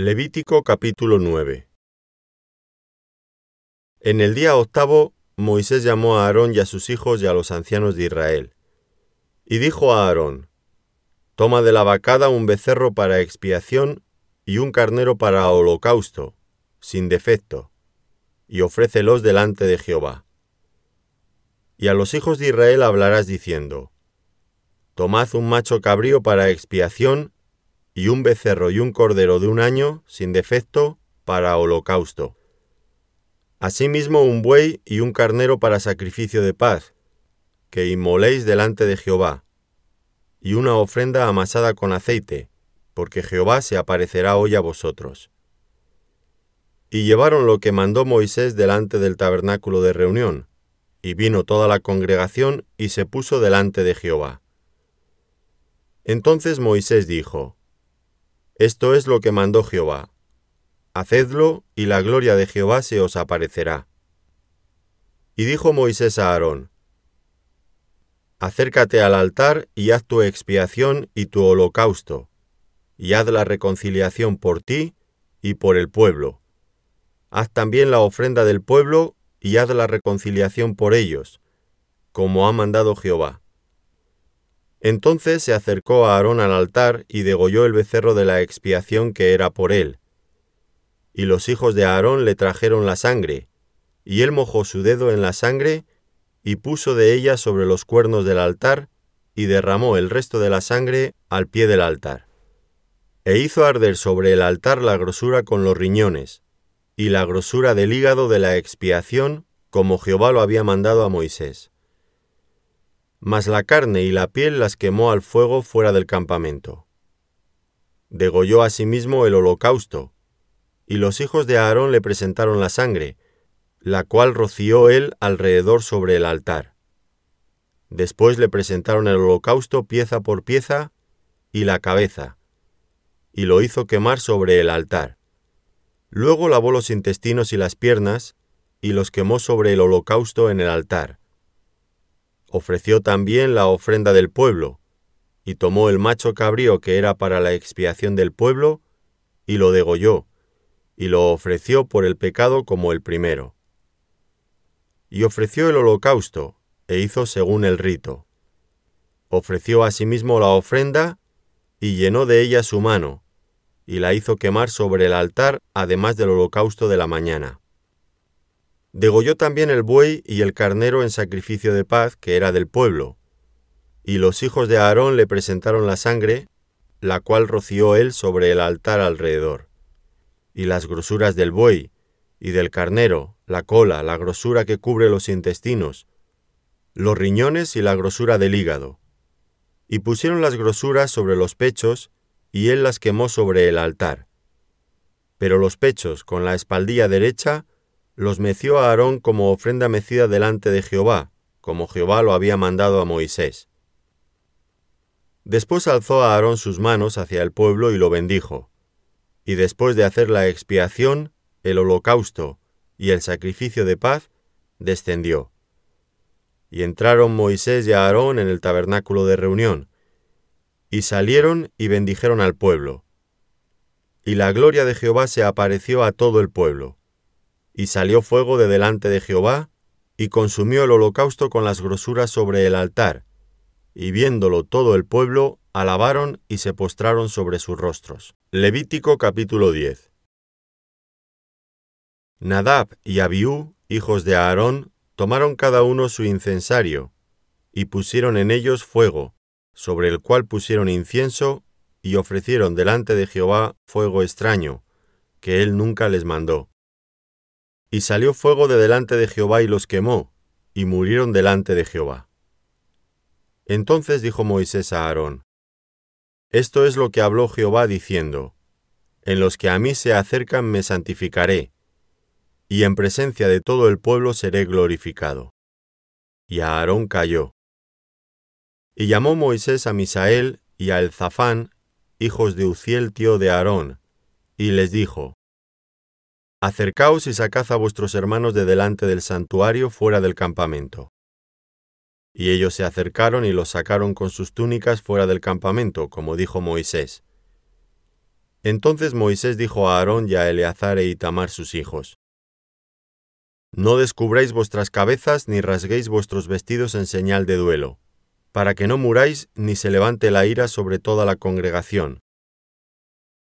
Levítico capítulo 9 En el día octavo, Moisés llamó a Aarón y a sus hijos y a los ancianos de Israel. Y dijo a Aarón, Toma de la vacada un becerro para expiación y un carnero para holocausto, sin defecto, y ofrécelos delante de Jehová. Y a los hijos de Israel hablarás diciendo, Tomad un macho cabrío para expiación y un becerro y un cordero de un año, sin defecto, para holocausto. Asimismo un buey y un carnero para sacrificio de paz, que inmoléis delante de Jehová, y una ofrenda amasada con aceite, porque Jehová se aparecerá hoy a vosotros. Y llevaron lo que mandó Moisés delante del tabernáculo de reunión, y vino toda la congregación y se puso delante de Jehová. Entonces Moisés dijo, esto es lo que mandó Jehová. Hacedlo, y la gloria de Jehová se os aparecerá. Y dijo Moisés a Aarón, Acércate al altar y haz tu expiación y tu holocausto, y haz la reconciliación por ti y por el pueblo. Haz también la ofrenda del pueblo y haz la reconciliación por ellos, como ha mandado Jehová. Entonces se acercó a Aarón al altar y degolló el becerro de la expiación que era por él. Y los hijos de Aarón le trajeron la sangre, y él mojó su dedo en la sangre y puso de ella sobre los cuernos del altar, y derramó el resto de la sangre al pie del altar. E hizo arder sobre el altar la grosura con los riñones, y la grosura del hígado de la expiación, como Jehová lo había mandado a Moisés mas la carne y la piel las quemó al fuego fuera del campamento. Degolló asimismo el holocausto, y los hijos de Aarón le presentaron la sangre, la cual roció él alrededor sobre el altar. Después le presentaron el holocausto pieza por pieza y la cabeza, y lo hizo quemar sobre el altar. Luego lavó los intestinos y las piernas, y los quemó sobre el holocausto en el altar ofreció también la ofrenda del pueblo, y tomó el macho cabrío que era para la expiación del pueblo, y lo degolló, y lo ofreció por el pecado como el primero. Y ofreció el holocausto, e hizo según el rito. Ofreció asimismo la ofrenda, y llenó de ella su mano, y la hizo quemar sobre el altar, además del holocausto de la mañana. Degolló también el buey y el carnero en sacrificio de paz, que era del pueblo. Y los hijos de Aarón le presentaron la sangre, la cual roció él sobre el altar alrededor. Y las grosuras del buey, y del carnero, la cola, la grosura que cubre los intestinos, los riñones y la grosura del hígado. Y pusieron las grosuras sobre los pechos, y él las quemó sobre el altar. Pero los pechos, con la espaldilla derecha, los meció a Aarón como ofrenda mecida delante de Jehová, como Jehová lo había mandado a Moisés. Después alzó a Aarón sus manos hacia el pueblo y lo bendijo. Y después de hacer la expiación, el holocausto y el sacrificio de paz, descendió. Y entraron Moisés y Aarón en el tabernáculo de reunión, y salieron y bendijeron al pueblo. Y la gloria de Jehová se apareció a todo el pueblo y salió fuego de delante de Jehová, y consumió el holocausto con las grosuras sobre el altar, y viéndolo todo el pueblo, alabaron y se postraron sobre sus rostros. Levítico capítulo 10 Nadab y Abiú, hijos de Aarón, tomaron cada uno su incensario, y pusieron en ellos fuego, sobre el cual pusieron incienso, y ofrecieron delante de Jehová fuego extraño, que él nunca les mandó. Y salió fuego de delante de Jehová y los quemó, y murieron delante de Jehová. Entonces dijo Moisés a Aarón, Esto es lo que habló Jehová diciendo, En los que a mí se acercan me santificaré, y en presencia de todo el pueblo seré glorificado. Y Aarón cayó. Y llamó Moisés a Misael y a Elzafán, hijos de Uziel tío de Aarón, y les dijo, Acercaos y sacad a vuestros hermanos de delante del santuario fuera del campamento. Y ellos se acercaron y los sacaron con sus túnicas fuera del campamento, como dijo Moisés. Entonces Moisés dijo a Aarón y a Eleazar e Itamar sus hijos, No descubráis vuestras cabezas ni rasguéis vuestros vestidos en señal de duelo, para que no muráis ni se levante la ira sobre toda la congregación.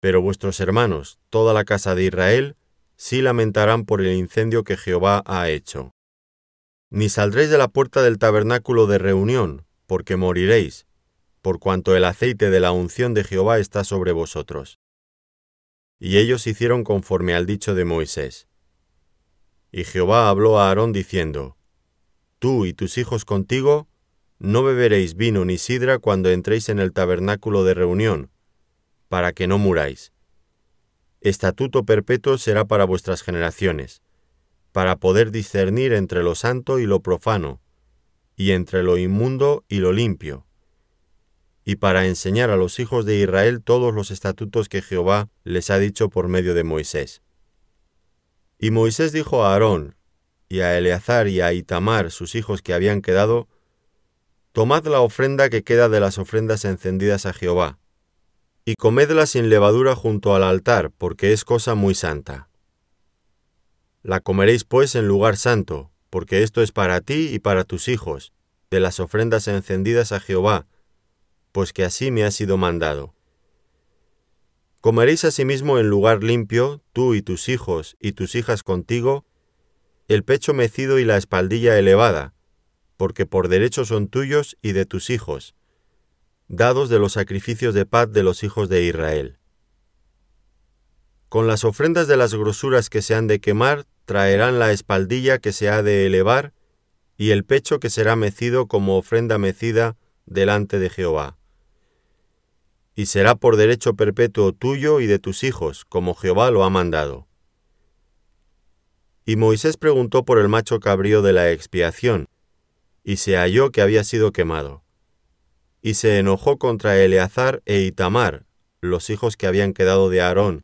Pero vuestros hermanos, toda la casa de Israel, sí lamentarán por el incendio que Jehová ha hecho. Ni saldréis de la puerta del tabernáculo de reunión, porque moriréis, por cuanto el aceite de la unción de Jehová está sobre vosotros. Y ellos hicieron conforme al dicho de Moisés. Y Jehová habló a Aarón diciendo, Tú y tus hijos contigo, no beberéis vino ni sidra cuando entréis en el tabernáculo de reunión, para que no muráis. Estatuto perpetuo será para vuestras generaciones, para poder discernir entre lo santo y lo profano, y entre lo inmundo y lo limpio, y para enseñar a los hijos de Israel todos los estatutos que Jehová les ha dicho por medio de Moisés. Y Moisés dijo a Aarón, y a Eleazar y a Itamar, sus hijos que habían quedado, Tomad la ofrenda que queda de las ofrendas encendidas a Jehová, y comedla sin levadura junto al altar, porque es cosa muy santa. La comeréis pues en lugar santo, porque esto es para ti y para tus hijos, de las ofrendas encendidas a Jehová, pues que así me ha sido mandado. Comeréis asimismo en lugar limpio, tú y tus hijos y tus hijas contigo, el pecho mecido y la espaldilla elevada, porque por derecho son tuyos y de tus hijos, dados de los sacrificios de paz de los hijos de Israel. Con las ofrendas de las grosuras que se han de quemar, traerán la espaldilla que se ha de elevar, y el pecho que será mecido como ofrenda mecida delante de Jehová y será por derecho perpetuo tuyo y de tus hijos, como Jehová lo ha mandado. Y Moisés preguntó por el macho cabrío de la expiación, y se halló que había sido quemado. Y se enojó contra Eleazar e Itamar, los hijos que habían quedado de Aarón,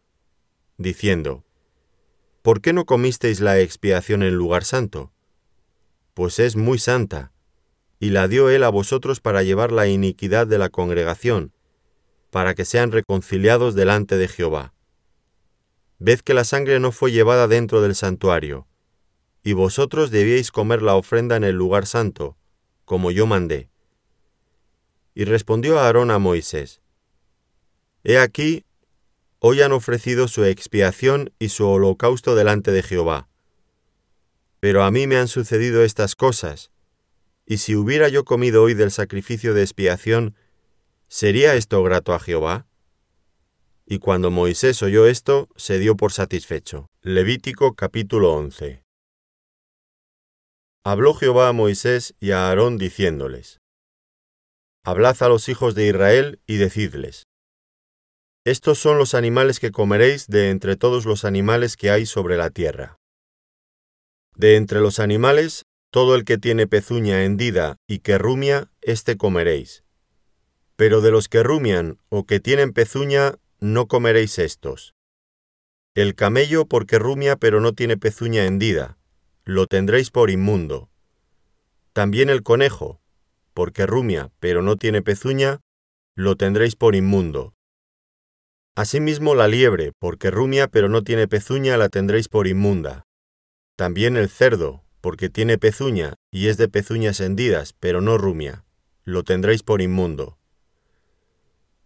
diciendo, ¿Por qué no comisteis la expiación en lugar santo? Pues es muy santa, y la dio él a vosotros para llevar la iniquidad de la congregación, para que sean reconciliados delante de Jehová. Ved que la sangre no fue llevada dentro del santuario, y vosotros debíais comer la ofrenda en el lugar santo, como yo mandé. Y respondió Aarón a Moisés, He aquí, hoy han ofrecido su expiación y su holocausto delante de Jehová. Pero a mí me han sucedido estas cosas, y si hubiera yo comido hoy del sacrificio de expiación, ¿Sería esto grato a Jehová? Y cuando Moisés oyó esto, se dio por satisfecho. Levítico capítulo 11. Habló Jehová a Moisés y a Aarón diciéndoles, Hablad a los hijos de Israel y decidles, Estos son los animales que comeréis de entre todos los animales que hay sobre la tierra. De entre los animales, todo el que tiene pezuña hendida y que rumia, éste comeréis pero de los que rumian o que tienen pezuña, no comeréis estos. El camello porque rumia pero no tiene pezuña hendida, lo tendréis por inmundo. También el conejo, porque rumia pero no tiene pezuña, lo tendréis por inmundo. Asimismo la liebre, porque rumia pero no tiene pezuña, la tendréis por inmunda. También el cerdo, porque tiene pezuña y es de pezuñas hendidas, pero no rumia, lo tendréis por inmundo.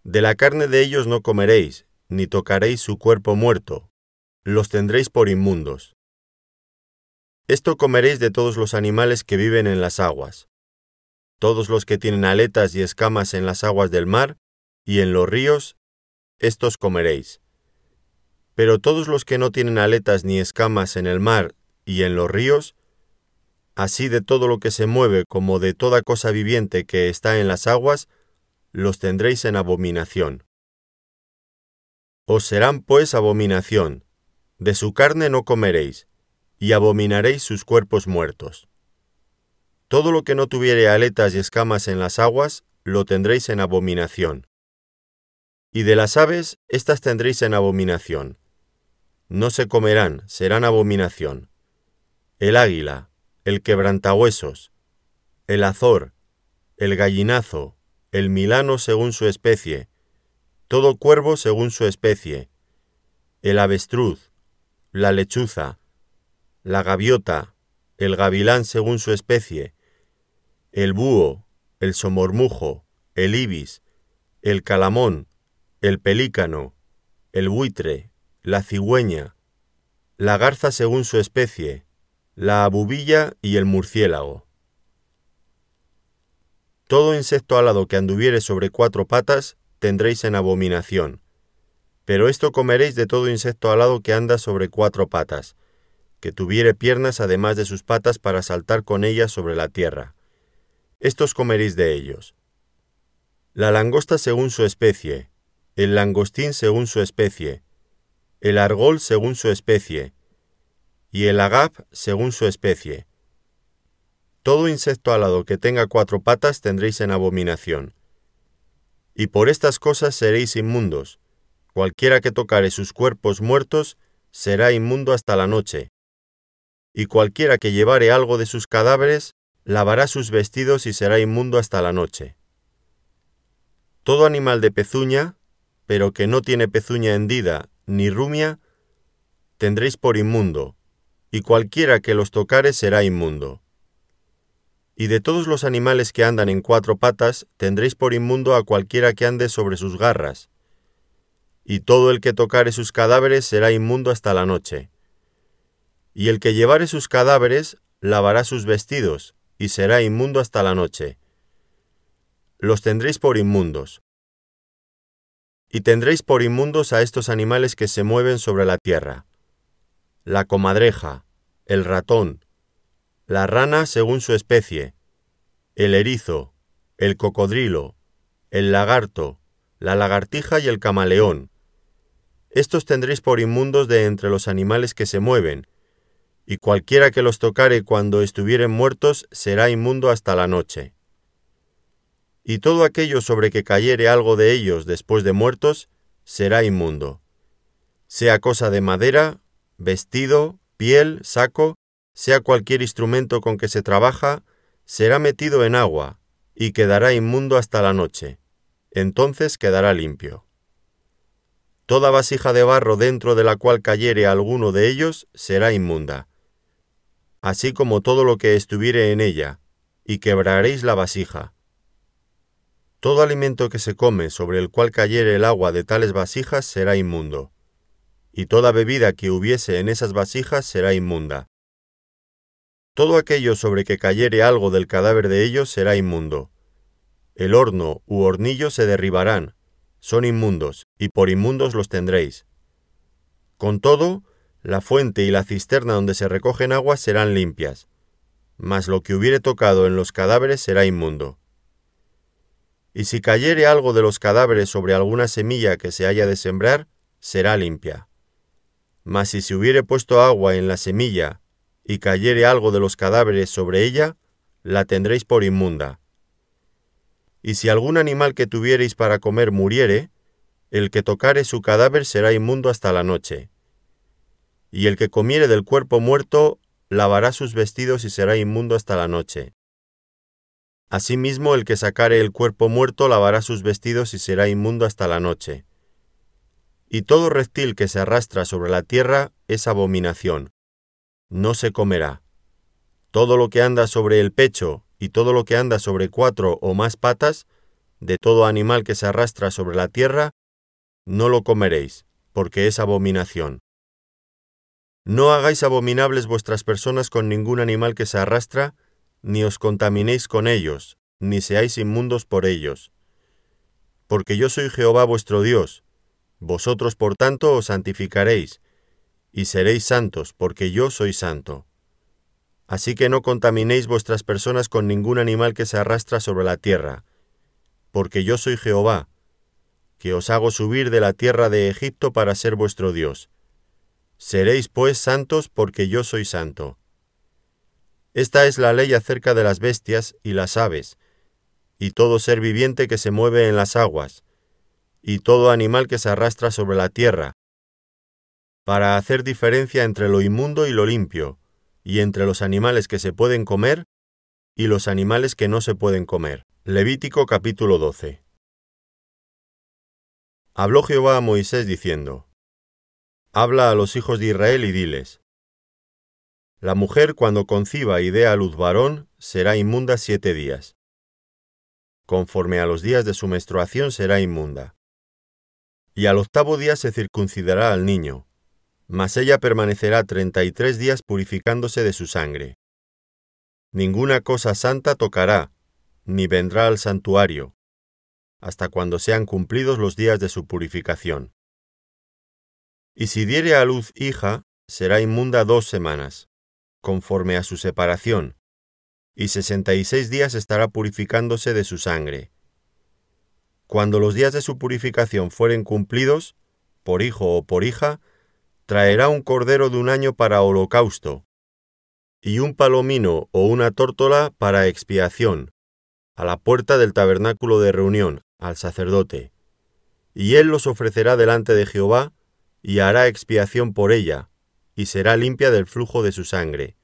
De la carne de ellos no comeréis, ni tocaréis su cuerpo muerto, los tendréis por inmundos. Esto comeréis de todos los animales que viven en las aguas. Todos los que tienen aletas y escamas en las aguas del mar y en los ríos, estos comeréis. Pero todos los que no tienen aletas ni escamas en el mar y en los ríos, así de todo lo que se mueve como de toda cosa viviente que está en las aguas, los tendréis en abominación. Os serán pues abominación, de su carne no comeréis, y abominaréis sus cuerpos muertos. Todo lo que no tuviere aletas y escamas en las aguas, lo tendréis en abominación. Y de las aves, éstas tendréis en abominación. No se comerán, serán abominación. El águila, el quebrantahuesos, el azor, el gallinazo, el milano según su especie, todo cuervo según su especie, el avestruz, la lechuza, la gaviota, el gavilán según su especie, el búho, el somormujo, el ibis, el calamón, el pelícano, el buitre, la cigüeña, la garza según su especie, la abubilla y el murciélago. Todo insecto alado que anduviere sobre cuatro patas tendréis en abominación. Pero esto comeréis de todo insecto alado que anda sobre cuatro patas, que tuviere piernas además de sus patas para saltar con ellas sobre la tierra. Estos comeréis de ellos. La langosta según su especie, el langostín según su especie, el argol según su especie, y el agap según su especie. Todo insecto alado que tenga cuatro patas tendréis en abominación. Y por estas cosas seréis inmundos. Cualquiera que tocare sus cuerpos muertos será inmundo hasta la noche. Y cualquiera que llevare algo de sus cadáveres lavará sus vestidos y será inmundo hasta la noche. Todo animal de pezuña, pero que no tiene pezuña hendida ni rumia, tendréis por inmundo, y cualquiera que los tocare será inmundo. Y de todos los animales que andan en cuatro patas, tendréis por inmundo a cualquiera que ande sobre sus garras. Y todo el que tocare sus cadáveres será inmundo hasta la noche. Y el que llevare sus cadáveres lavará sus vestidos, y será inmundo hasta la noche. Los tendréis por inmundos. Y tendréis por inmundos a estos animales que se mueven sobre la tierra la comadreja, el ratón, la rana según su especie, el erizo, el cocodrilo, el lagarto, la lagartija y el camaleón. Estos tendréis por inmundos de entre los animales que se mueven, y cualquiera que los tocare cuando estuvieren muertos será inmundo hasta la noche. Y todo aquello sobre que cayere algo de ellos después de muertos será inmundo, sea cosa de madera vestido, piel, saco, sea cualquier instrumento con que se trabaja, será metido en agua y quedará inmundo hasta la noche. Entonces quedará limpio. Toda vasija de barro dentro de la cual cayere alguno de ellos será inmunda, así como todo lo que estuviere en ella, y quebraréis la vasija. Todo alimento que se come sobre el cual cayere el agua de tales vasijas será inmundo y toda bebida que hubiese en esas vasijas será inmunda. Todo aquello sobre que cayere algo del cadáver de ellos será inmundo. El horno u hornillo se derribarán, son inmundos, y por inmundos los tendréis. Con todo, la fuente y la cisterna donde se recogen aguas serán limpias, mas lo que hubiere tocado en los cadáveres será inmundo. Y si cayere algo de los cadáveres sobre alguna semilla que se haya de sembrar, será limpia. Mas si se hubiere puesto agua en la semilla, y cayere algo de los cadáveres sobre ella, la tendréis por inmunda. Y si algún animal que tuviereis para comer muriere, el que tocare su cadáver será inmundo hasta la noche. Y el que comiere del cuerpo muerto, lavará sus vestidos y será inmundo hasta la noche. Asimismo, el que sacare el cuerpo muerto lavará sus vestidos y será inmundo hasta la noche y todo reptil que se arrastra sobre la tierra es abominación. No se comerá. Todo lo que anda sobre el pecho y todo lo que anda sobre cuatro o más patas, de todo animal que se arrastra sobre la tierra, no lo comeréis, porque es abominación. No hagáis abominables vuestras personas con ningún animal que se arrastra, ni os contaminéis con ellos, ni seáis inmundos por ellos. Porque yo soy Jehová vuestro Dios, vosotros, por tanto, os santificaréis, y seréis santos, porque yo soy santo. Así que no contaminéis vuestras personas con ningún animal que se arrastra sobre la tierra, porque yo soy Jehová, que os hago subir de la tierra de Egipto para ser vuestro Dios. Seréis pues santos porque yo soy santo. Esta es la ley acerca de las bestias y las aves, y todo ser viviente que se mueve en las aguas, y todo animal que se arrastra sobre la tierra, para hacer diferencia entre lo inmundo y lo limpio, y entre los animales que se pueden comer y los animales que no se pueden comer. Levítico capítulo 12. Habló Jehová a Moisés diciendo, Habla a los hijos de Israel y diles, La mujer cuando conciba y dé a luz varón será inmunda siete días. Conforme a los días de su menstruación será inmunda. Y al octavo día se circuncidará al niño, mas ella permanecerá treinta y tres días purificándose de su sangre. Ninguna cosa santa tocará, ni vendrá al santuario, hasta cuando sean cumplidos los días de su purificación. Y si diere a luz hija, será inmunda dos semanas, conforme a su separación, y sesenta y seis días estará purificándose de su sangre. Cuando los días de su purificación fueren cumplidos, por hijo o por hija, traerá un cordero de un año para holocausto, y un palomino o una tórtola para expiación, a la puerta del tabernáculo de reunión, al sacerdote. Y él los ofrecerá delante de Jehová, y hará expiación por ella, y será limpia del flujo de su sangre.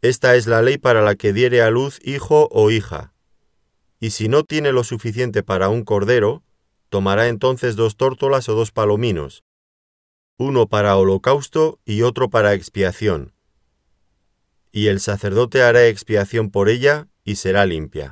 Esta es la ley para la que diere a luz hijo o hija. Y si no tiene lo suficiente para un cordero, tomará entonces dos tórtolas o dos palominos, uno para holocausto y otro para expiación. Y el sacerdote hará expiación por ella y será limpia.